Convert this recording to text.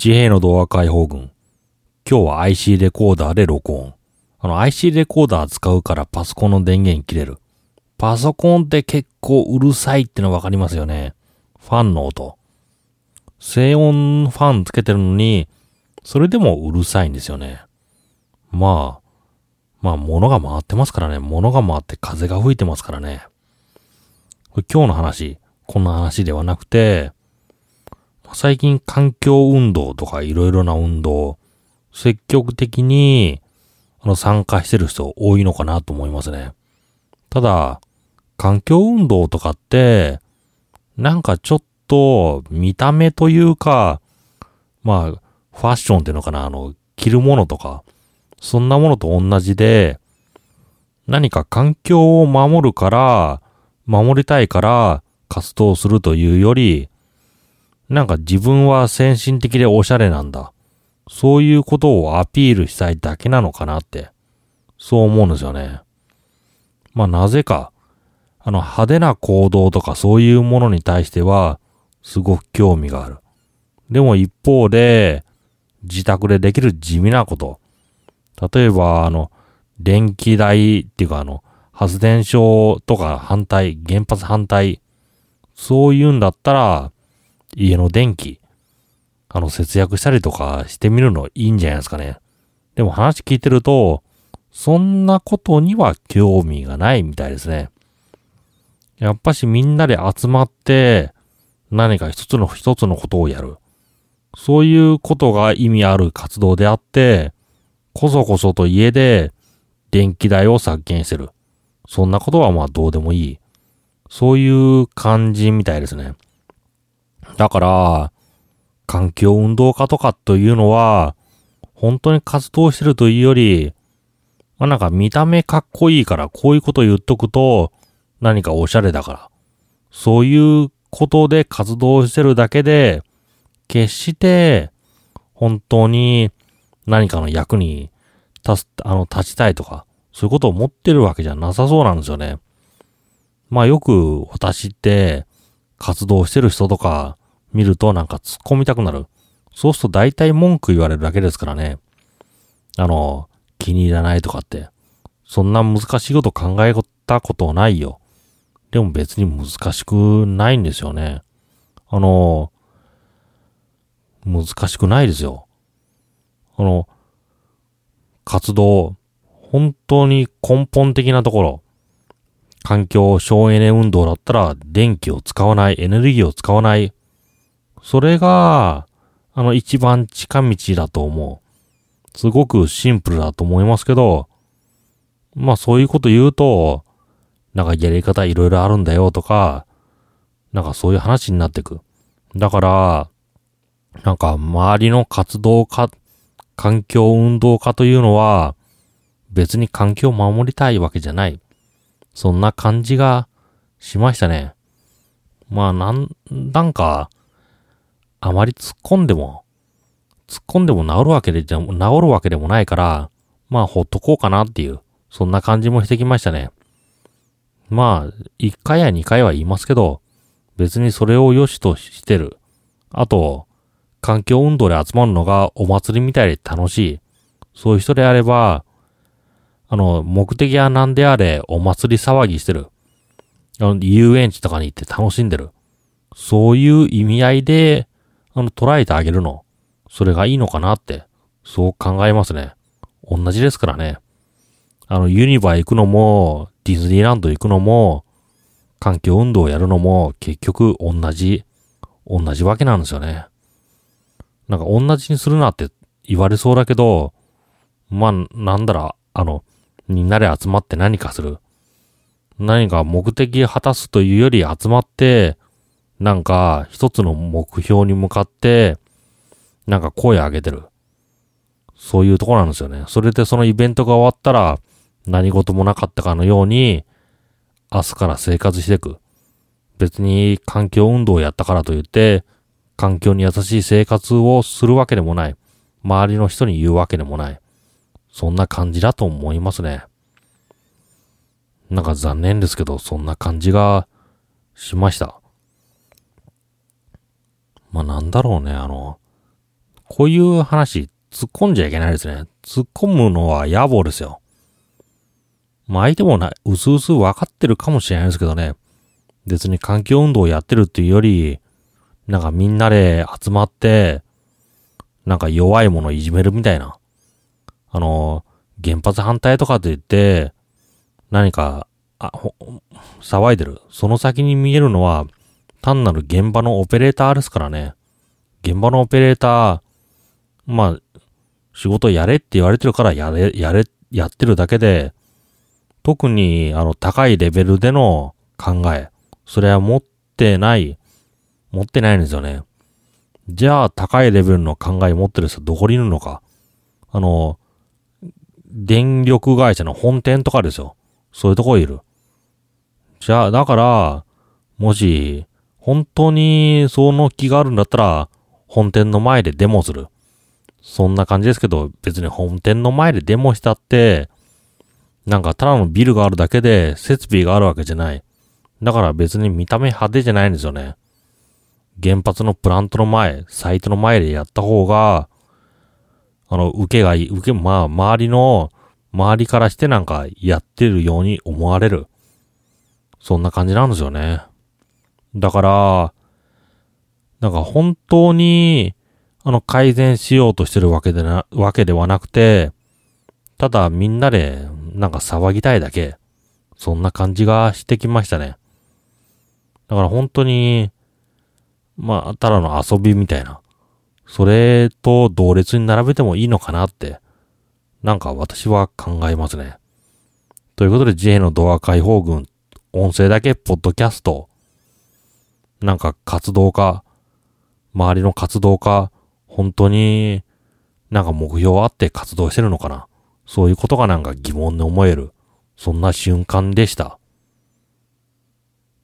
自閉の動画解放軍。今日は IC レコーダーで録音。あの IC レコーダー使うからパソコンの電源切れる。パソコンって結構うるさいってのわかりますよね。ファンの音。静音ファンつけてるのに、それでもうるさいんですよね。まあ、まあ物が回ってますからね。物が回って風が吹いてますからね。今日の話、こんな話ではなくて、最近環境運動とかいろいろな運動、積極的にあの参加してる人多いのかなと思いますね。ただ、環境運動とかって、なんかちょっと見た目というか、まあ、ファッションっていうのかな、あの、着るものとか、そんなものと同じで、何か環境を守るから、守りたいから活動するというより、なんか自分は先進的でおしゃれなんだ。そういうことをアピールしたいだけなのかなって、そう思うんですよね。まあなぜか、あの派手な行動とかそういうものに対しては、すごく興味がある。でも一方で、自宅でできる地味なこと。例えば、あの、電気代っていうかあの、発電所とか反対、原発反対、そういうんだったら、家の電気、あの、節約したりとかしてみるのいいんじゃないですかね。でも話聞いてると、そんなことには興味がないみたいですね。やっぱしみんなで集まって、何か一つの一つのことをやる。そういうことが意味ある活動であって、こそこそと家で電気代を削減してる。そんなことはまあどうでもいい。そういう感じみたいですね。だから、環境運動家とかというのは、本当に活動してるというより、まあなんか見た目かっこいいからこういうこと言っとくと何かおしゃれだから。そういうことで活動してるだけで、決して本当に何かの役に立つ、あの、立ちたいとか、そういうことを思ってるわけじゃなさそうなんですよね。まあよく私って活動してる人とか見るとなんか突っ込みたくなる。そうすると大体文句言われるだけですからね。あの、気に入らないとかって。そんな難しいこと考えたことないよ。でも別に難しくないんですよね。あの、難しくないですよ。あの、活動、本当に根本的なところ、環境省エネ運動だったら電気を使わない、エネルギーを使わない、それが、あの、一番近道だと思う。すごくシンプルだと思いますけど、まあそういうこと言うと、なんかやり方いろいろあるんだよとか、なんかそういう話になってく。だから、なんか周りの活動家、環境運動家というのは、別に環境を守りたいわけじゃない。そんな感じがしましたね。まあ、なん、なんか、あまり突っ込んでも、突っ込んでも治るわけで、治るわけでもないから、まあほっとこうかなっていう、そんな感じもしてきましたね。まあ、一回や二回は言いますけど、別にそれを良しとしてる。あと、環境運動で集まるのがお祭りみたいで楽しい。そういう人であれば、あの、目的は何であれお祭り騒ぎしてる。あの、遊園地とかに行って楽しんでる。そういう意味合いで、あの、捉えてあげるの。それがいいのかなって、そう考えますね。同じですからね。あの、ユニバ行くのも、ディズニーランド行くのも、環境運動をやるのも、結局同じ、同じわけなんですよね。なんか同じにするなって言われそうだけど、まあ、なんだら、あの、みんなで集まって何かする。何か目的を果たすというより集まって、なんか一つの目標に向かって、なんか声上げてる。そういうとこなんですよね。それでそのイベントが終わったら、何事もなかったかのように、明日から生活していく。別に環境運動をやったからといって、環境に優しい生活をするわけでもない。周りの人に言うわけでもない。そんな感じだと思いますね。なんか残念ですけど、そんな感じがしました。まあなんだろうね、あの、こういう話、突っ込んじゃいけないですね。突っ込むのは野暮ですよ。まあ相手もな、うすうす分かってるかもしれないですけどね。別に環境運動をやってるっていうより、なんかみんなで集まって、なんか弱いものをいじめるみたいな。あの、原発反対とかって言って、何か、あ、騒いでる。その先に見えるのは、単なる現場のオペレーターですからね。現場のオペレーター、まあ、仕事やれって言われてるからやれ、やれ、やってるだけで、特に、あの、高いレベルでの考え、それは持ってない、持ってないんですよね。じゃあ、高いレベルの考え持ってる人どこにいるのか。あの、電力会社の本店とかですよ。そういうとこいる。じゃあ、だから、もし、本当にその気があるんだったら、本店の前でデモする。そんな感じですけど、別に本店の前でデモしたって、なんかただのビルがあるだけで設備があるわけじゃない。だから別に見た目派手じゃないんですよね。原発のプラントの前、サイトの前でやった方が、あの、受けがいい、受け、まあ、周りの、周りからしてなんかやってるように思われる。そんな感じなんですよね。だから、なんか本当に、あの、改善しようとしてるわけでな、わけではなくて、ただみんなで、なんか騒ぎたいだけ。そんな感じがしてきましたね。だから本当に、まあ、ただの遊びみたいな。それと同列に並べてもいいのかなって、なんか私は考えますね。ということで、自衛のドア解放軍、音声だけポッドキャスト、なんか活動家、周りの活動家、本当になんか目標あって活動してるのかなそういうことがなんか疑問に思える、そんな瞬間でした。